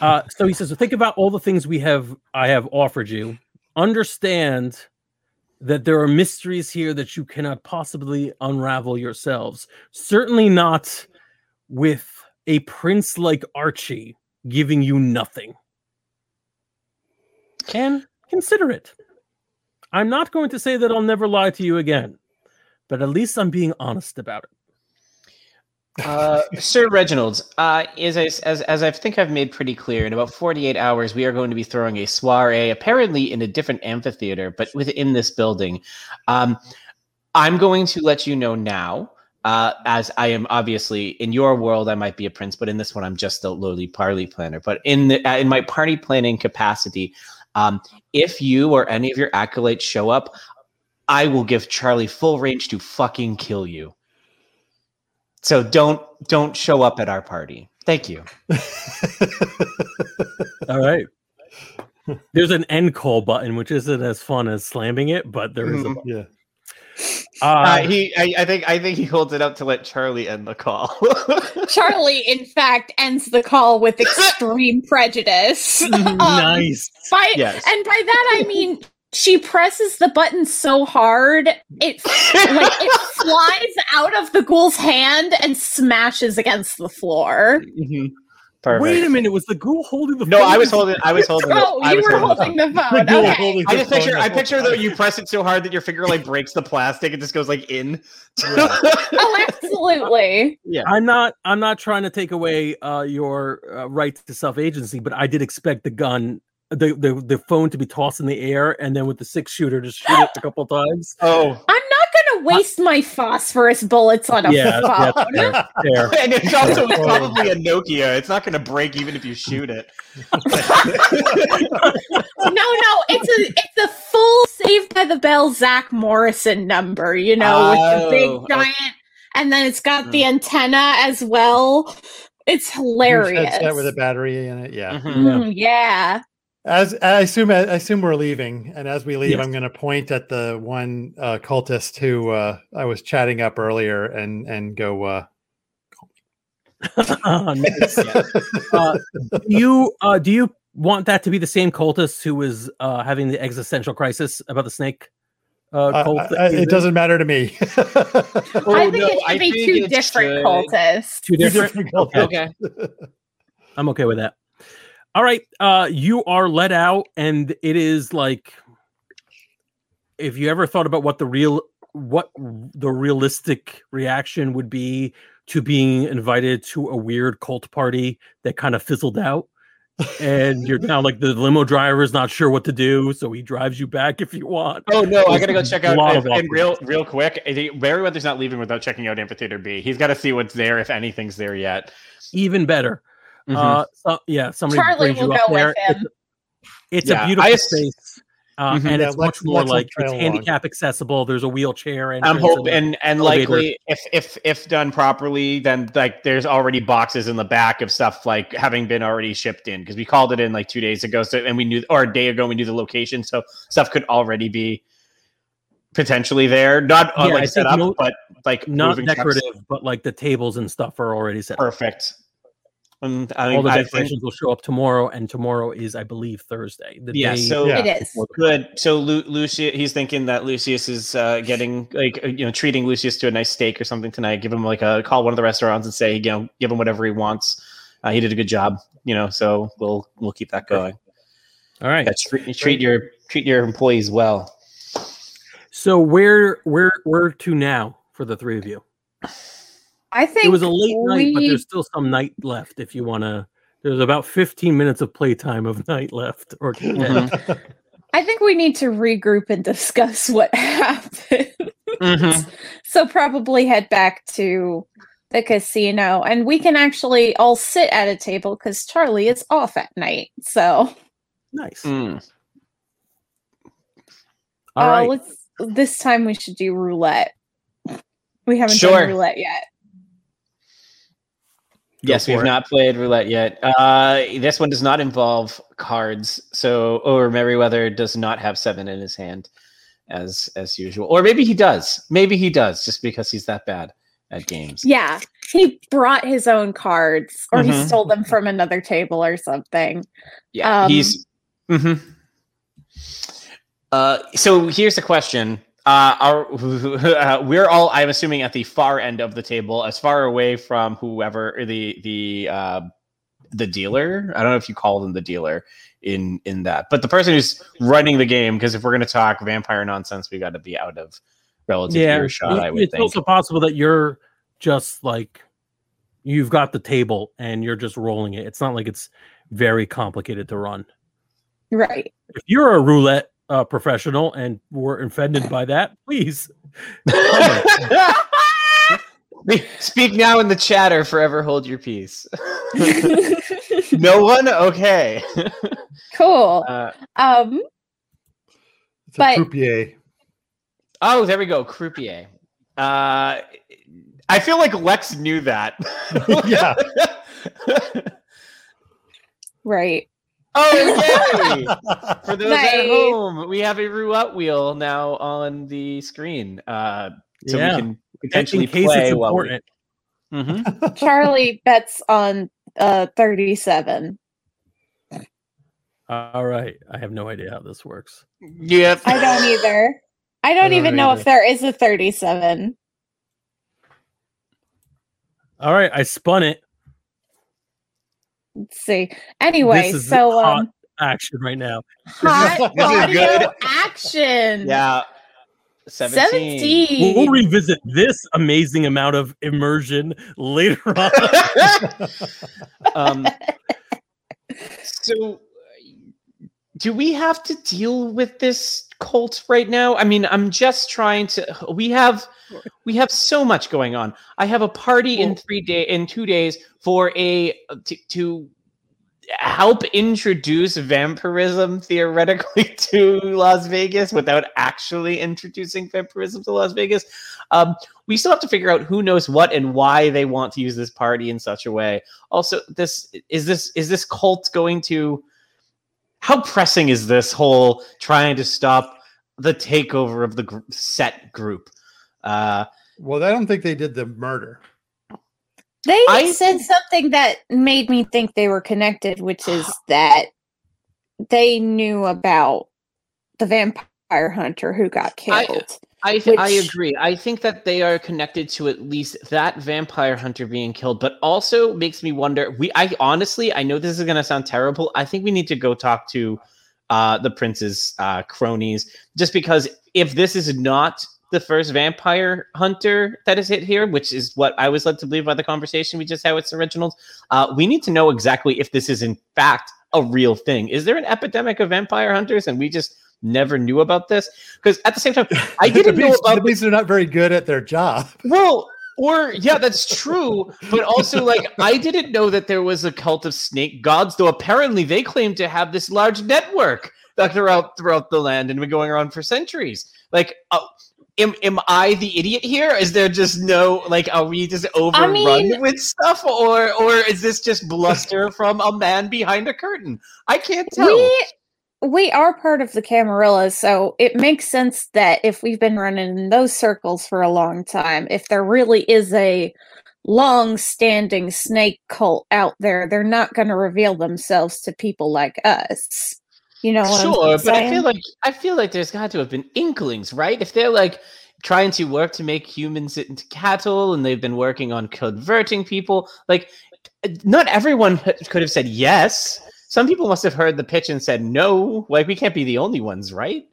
Uh, so he says, so think about all the things we have I have offered you. Understand that there are mysteries here that you cannot possibly unravel yourselves. Certainly not with a prince like Archie giving you nothing. And consider it. I'm not going to say that I'll never lie to you again, but at least I'm being honest about it. Uh, Sir Reginald, uh, as, I, as, as I think I've made pretty clear, in about 48 hours, we are going to be throwing a soiree, apparently in a different amphitheater, but within this building. Um, I'm going to let you know now, uh, as I am obviously in your world, I might be a prince, but in this one, I'm just a lowly party planner. But in the uh, in my party planning capacity, um, if you or any of your acolytes show up, I will give Charlie full range to fucking kill you. So don't don't show up at our party. Thank you. All right. There's an end call button, which isn't as fun as slamming it, but there is a. Mhm. button. yeah. Uh, Uh, he, I, I think, I think he holds it up to let Charlie end the call. Charlie, in fact, ends the call with extreme prejudice. Um, nice. by, Yes. And by that I mean she presses the button so hard it like it flies out of the ghoul's hand and smashes against the floor. Mhm. Perfect. Wait a minute. Was the ghoul holding the? No, phone? I was holding. I was holding. it. Oh, I you was were holding. holding the The phone. ghoul Okay. holding I just phone picture. the I picture time. that you press it so hard that your finger like breaks the plastic. It just goes like in. Oh, absolutely. yeah. I'm not. I'm not trying to take away uh, your uh, right to self agency, but I did expect the gun, the, the the phone to be tossed in the air, and then with the six shooter, just shoot it a couple times. Oh, I'm not going to waste my phosphorus bullets on a Yeah, yeah, phone. fair, fair. and it's also probably a Nokia. It's not going to break even if you shoot it. no, no, it's a it's a full Saved by the Bell Zach Morrison number, you know, with the Oh, big okay. giant, and then it's got the antenna as well. It's hilarious. headset with a battery in it. Yeah. Mhm. Mm, yeah. As I assume, I assume we're leaving, and as we leave, Yes. I'm going to point at the one uh, cultist who uh, I was chatting up earlier, and and go. Uh, nice. Uh, do you uh, do you want that to be the same cultist who was uh, having the existential crisis about the snake? Uh, cult I- I- it doesn't matter to me. Oh, I think no, it should I be think two different cultists. Two Two different. different cultists. Okay. I'm okay with that. All right, uh, you are let out, and it is like if you ever thought about what the real what the realistic reaction would be to being invited to a weird cult party that kind of fizzled out. and you're now like the limo driver is not sure what to do, so he drives you back if you want. Oh no, I gotta go check out. And, and real, real quick, Merriweather's not leaving without checking out Amphitheater B. He's got to see what's there if anything's there yet. Even better. Mhm. Uh, so, yeah, somebody Charlie brings you will up go there. him. It's Yeah, a beautiful I space, uh, Mhm. and Yeah, it's much more let's like trail it's along. handicap accessible. There's a wheelchair, and I'm hoping, and and likely, if if if done properly, then like there's already boxes in the back of stuff like having been already shipped in because we called it in like two days ago, so and we knew or a day ago we knew the location, so stuff could already be potentially there, not uh, Yeah, I like set think up, mo- but like Not moving trucks. decorative, but like the tables and stuff are already set. up. Perfect. And I All the I think will show up tomorrow, and tomorrow is, I believe, Thursday. The Yeah, day so- Yeah. It is. good. So Lu- Lucius, he's thinking that Lucius is uh, getting like uh, you know treating Lucius to a nice steak or something tonight. Give him like a call one of the restaurants and say you know give him whatever he wants. Uh, he did a good job, you know. So we'll we'll keep that going. All right. Yeah, treat, treat your treat your employees well. So where where where to now for the three of you? I think It was a late night, but there's still some night left if you want to. There's about 15 minutes of playtime of night left. Or Mhm. I think we need to regroup and discuss what happened. Mhm. So probably head back to the casino and we can actually all sit at a table because Charlie is off at night. So nice. Mm. All uh, right. let's this time we should do roulette. We haven't Sure. done roulette yet. Yes, we've it. not played roulette yet. Uh, this one does not involve cards, so or Merriweather does not have seven in his hand, as as usual. Or maybe he does. Maybe he does, just because he's that bad at games. Yeah. He brought his own cards or he Mhm. stole them from another table or something. Yeah, Um, he's. mhm. Uh, so here's the question: uh, Are uh, we're all? I'm assuming at the far end of the table, as far away from whoever the the uh, the dealer. I don't know if you call them the dealer in in that, but the person who's running the game. Because if we're going to talk vampire nonsense, we got to be out of relative yeah. earshot. I it- would it's think. also possible that you're just like you've got the table and you're just rolling it. It's not like it's very complicated to run. Right. If you're a roulette uh, professional and were offended by that, please. Speak now in the chat or forever hold your peace. no one? Okay. cool. Uh, Um It's a But- croupier. oh, there we go. Croupier. Uh, I feel like Lex knew that. Yeah. right. Oh, yay! For those at home, we have a roulette wheel now on the screen. Uh, so Yeah. we can potentially play it's while we- important. Mhm. Charlie bets on uh 37. All right. I have no idea how this works. Yep. I don't either. I don't don't even know either. if there is a 37. All right. I spun it. Let's see. Anyway, This is so hot. um Action right now. hot audio action. Yeah. 17. 17. We'll revisit this amazing amount of immersion later on. um, so, do we have to deal with this cult right now? I mean, I'm just trying to. We have, we have so much going on. I have a party in three day in two days for a to, to help introduce vampirism theoretically to Las Vegas without actually introducing vampirism to Las Vegas. Um, we still have to figure out who knows what and why they want to use this party in such a way. Also, this is this is this cult going to how pressing is this whole trying to stop the takeover of the gr- set group? Uh, well, I don't think they did the murder. They I said something that made me think they were connected, which is that they knew about the vampire hunter who got I- killed. I th- I agree. I think that they are connected to at least that vampire hunter being killed, but also makes me wonder. We I honestly I know this is going to sound terrible. I think we need to go talk to uh, the prince's uh, cronies, just because if this is not the first vampire hunter that is hit here, which is what I was led to believe by the conversation we just had with the originals, uh, we need to know exactly if this is in fact a real thing. Is there an epidemic of vampire hunters and we just never knew about this? Because at the same time, I didn't That know about that means they're not very good at their job. well, or yeah, that's true. But also, like, I didn't know that there was a cult of snake gods, though apparently they claim to have this large network that throughout throughout the land and been going around for centuries. Like, uh, am am I the idiot here? Is there just no like? Are we just overrun mean- with stuff, or or is this just bluster from a man behind a curtain? I can't tell. We we are part of the Camarilla, so it makes sense that if we've been running in those circles for a long time, if there really is a long-standing snake cult out there, they're not going to reveal themselves to people like us. You know, what I'm sure, but I feel like I feel like there's got to have been inklings, right? If they're like trying to work to make humans into cattle, and they've been working on converting people, like not everyone could have said yes. Some people must have heard the pitch and said no. Like we can't be the only ones, right?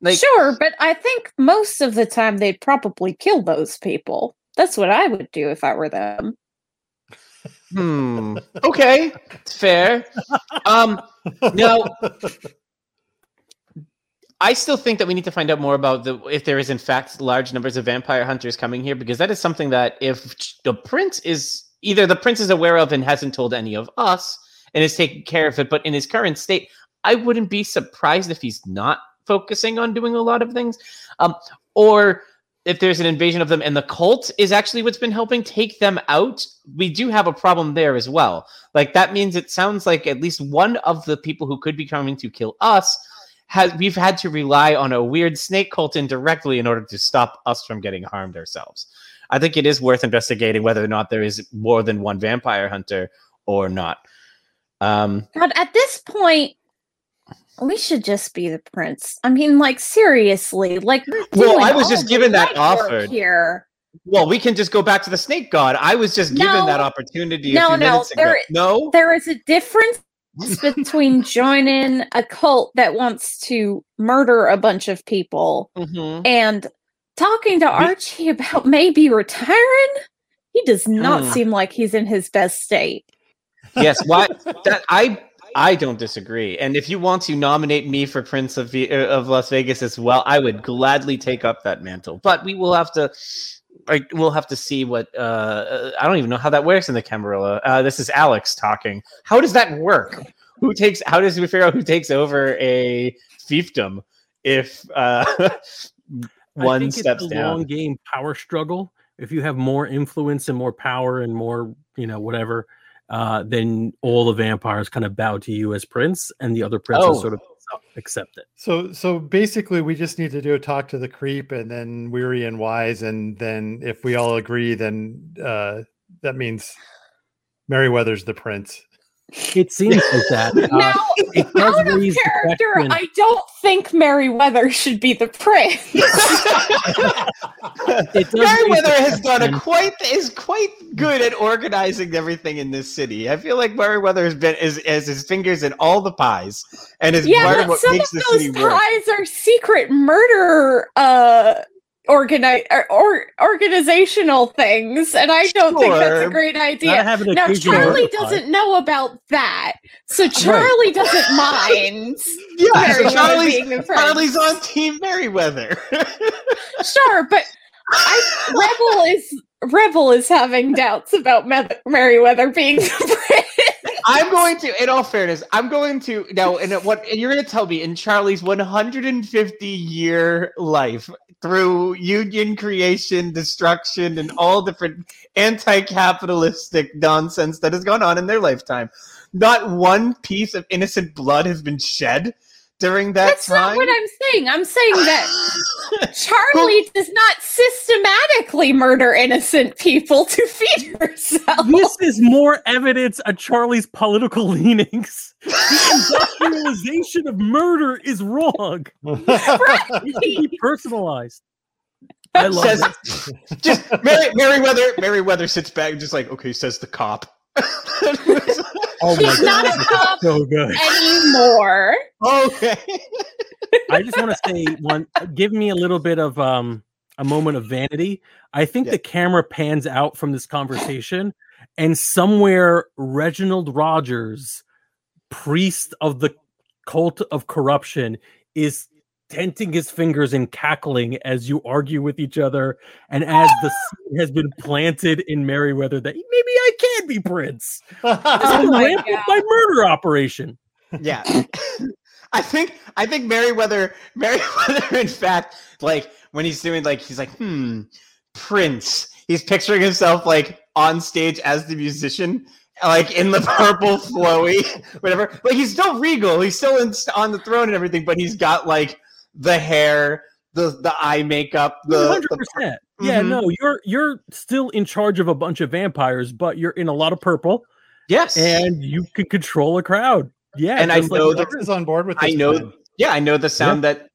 Like sure, but I think most of the time they'd probably kill those people. That's what I would do if I were them. Hmm. Okay, it's fair. Um, now, I still think that we need to find out more about the if there is in fact large numbers of vampire hunters coming here because that is something that if the prince is either the prince is aware of and hasn't told any of us and is taking care of it, but in his current state, I wouldn't be surprised if he's not focusing on doing a lot of things, um, or if there's an invasion of them and the cult is actually what's been helping take them out, we do have a problem there as well. Like that means it sounds like at least one of the people who could be coming to kill us has we've had to rely on a weird snake cult indirectly in order to stop us from getting harmed ourselves. I think it is worth investigating whether or not there is more than one vampire hunter or not. Um, God, at this point, we should just be the prince. I mean, like seriously, like Well, I was just given that offer here. well, we can just go back to the snake god. I was just given No. that opportunity No, a few no, minutes ago. no, There is a difference between joining a cult that wants to murder a bunch of people Mhm. and talking to Archie about maybe retiring. He does not Hmm. seem like he's in his best state. Yes why that i i don't disagree. And if you want to nominate me for prince of uh, of las vegas as well i would gladly take up that mantle. But we will have to like we'll have to see what uh uh, i don't even know how that works in the camarilla uh this is alex talking. How does that work? Who takes how does we figure out who takes over a fiefdom if uh I one think steps it's a down? long game power struggle. If you have more influence and more power and more, you know, whatever, uh, then all the vampires kind of bow to you as prince, and the other princes Oh. sort of accept it. So so basically we just need to do a talk to the creep and then weary and wise and then if we all agree then uh that means Merryweather's the prince. It seems like that. Uh, now, it out of character, I don't think Merryweather should be the prince. It does raise the Merriweather has done a quite is quite good at organizing everything in this city. I feel like Merriweather has been is has his fingers in all the pies and is yeah, part of what some makes of the those city work. pies are secret murder uh organi- or, or organizational things, and I don't think that's a great idea. Now Charlie doesn't know about that, so Charlie doesn't mind. Yeah, so Charlie's, being the prince. Charlie's on Team Merriweather. Sure, but I, Rebel is Rebel is having doubts about Me- Merryweather being the prince. I'm going to, in all fairness, I'm going to now. And what and you're going to tell me in Charlie's 150 year life through union creation, destruction, and all different anti-capitalistic nonsense that has gone on in their lifetime, not one piece of innocent blood has been shed during that That's time. not what I'm saying. I'm saying that Charlie does not systematically murder innocent people to feed herself. This is more evidence of Charlie's political leanings. The industrialization of murder is wrong. It should be personalized. I love says it. just Mary, Merriweather. Merriweather sits back and just like, okay, says the cop. Oh my He's not god, a cop so good. anymore. okay. I just want to say one. Give me a little bit of um a moment of vanity. I think Yeah. the camera pans out from this conversation, and somewhere Reginald Rogers, priest of the cult of corruption, is tenting his fingers and cackling as you argue with each other, and as the seed has been planted in Merryweather that maybe I can be prince. This Oh will my ramp my murder operation. Yeah. I think I think Merriweather Merriweather in fact like when he's doing like he's like hmm Prince he's picturing himself like on stage as the musician like in the purple flowy, whatever. Like he's still regal. He's still in, on the throne and everything, but he's got like the hair, the the eye makeup, the hundred percent. Yeah, Mhm. no, you're you're still in charge of a bunch of vampires, but you're in a lot of purple, yes, and you can control a crowd. Yeah, And I just like know the that- others. is on board with I know. plan. Yeah, I know the sound that.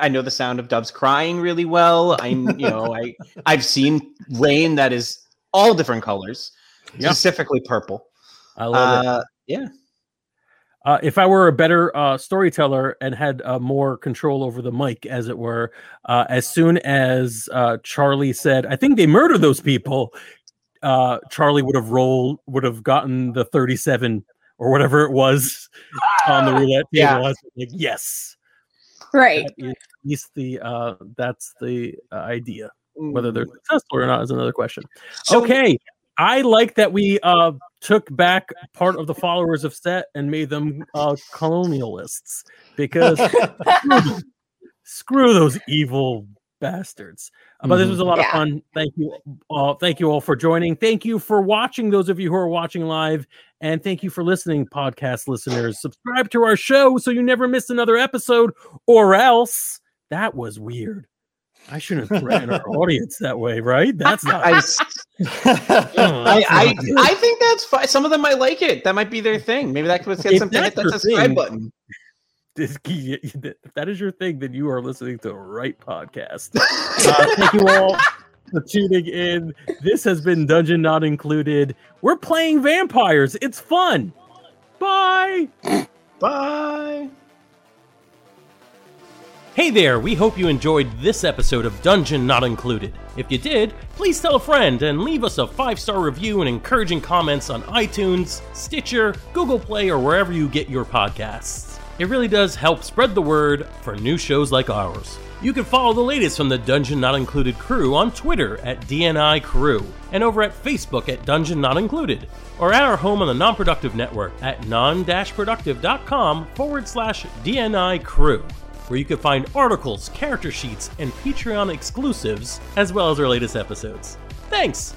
I know the sound of doves crying really well. I, you know, I I've seen rain that is all different colors, Yeah. specifically purple. I love it. Uh, yeah, Uh, if I were a better uh, storyteller and had uh, more control over the mic, as it were, uh, as soon as uh, Charlie said, "I think they murdered those people," uh, Charlie would have rolled, would have gotten the thirty-seven or whatever it was on the roulette table. Yeah. Like, yes, Right. at least the uh, that's the uh, idea. Whether Mm. they're successful or not is another question. Okay, I like that we uh, took back part of the followers of Set and made them uh, colonialists because screw, those evil bastards. Uh, But this was a lot of fun. Thank you, all. thank you all for joining. Thank you for watching. Those of you who are watching live, and thank you for listening, podcast listeners. Subscribe to our show so you never miss another episode, or else that was weird. I shouldn't threaten our audience that way, right? That's not. I, Oh, I, that's I, not good. I think that's fine. Some of them might like it. That might be their thing. Maybe that could get If some hit that's that your subscribe thing, button. This- if that is your thing, then you are listening to the right podcast. Uh, thank you all for tuning in. This has been Dungeon Not Included. We're playing vampires. It's fun. Bye. Bye. Hey there, we hope you enjoyed this episode of Dungeon Not Included. If you did, please tell a friend and leave us a five star review and encouraging comments on iTunes, Stitcher, Google Play, or wherever you get your podcasts. It really does help spread the word for new shows like ours. You can follow the latest from the Dungeon Not Included crew on Twitter at DNI Crew and over at Facebook at Dungeon Not Included or at our home on the Non-Productive Network at non-productive.com forward slash DNI Crew where you can find articles, character sheets, and Patreon exclusives, as well as our latest episodes. Thanks!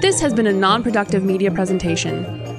This has been a non productive media presentation.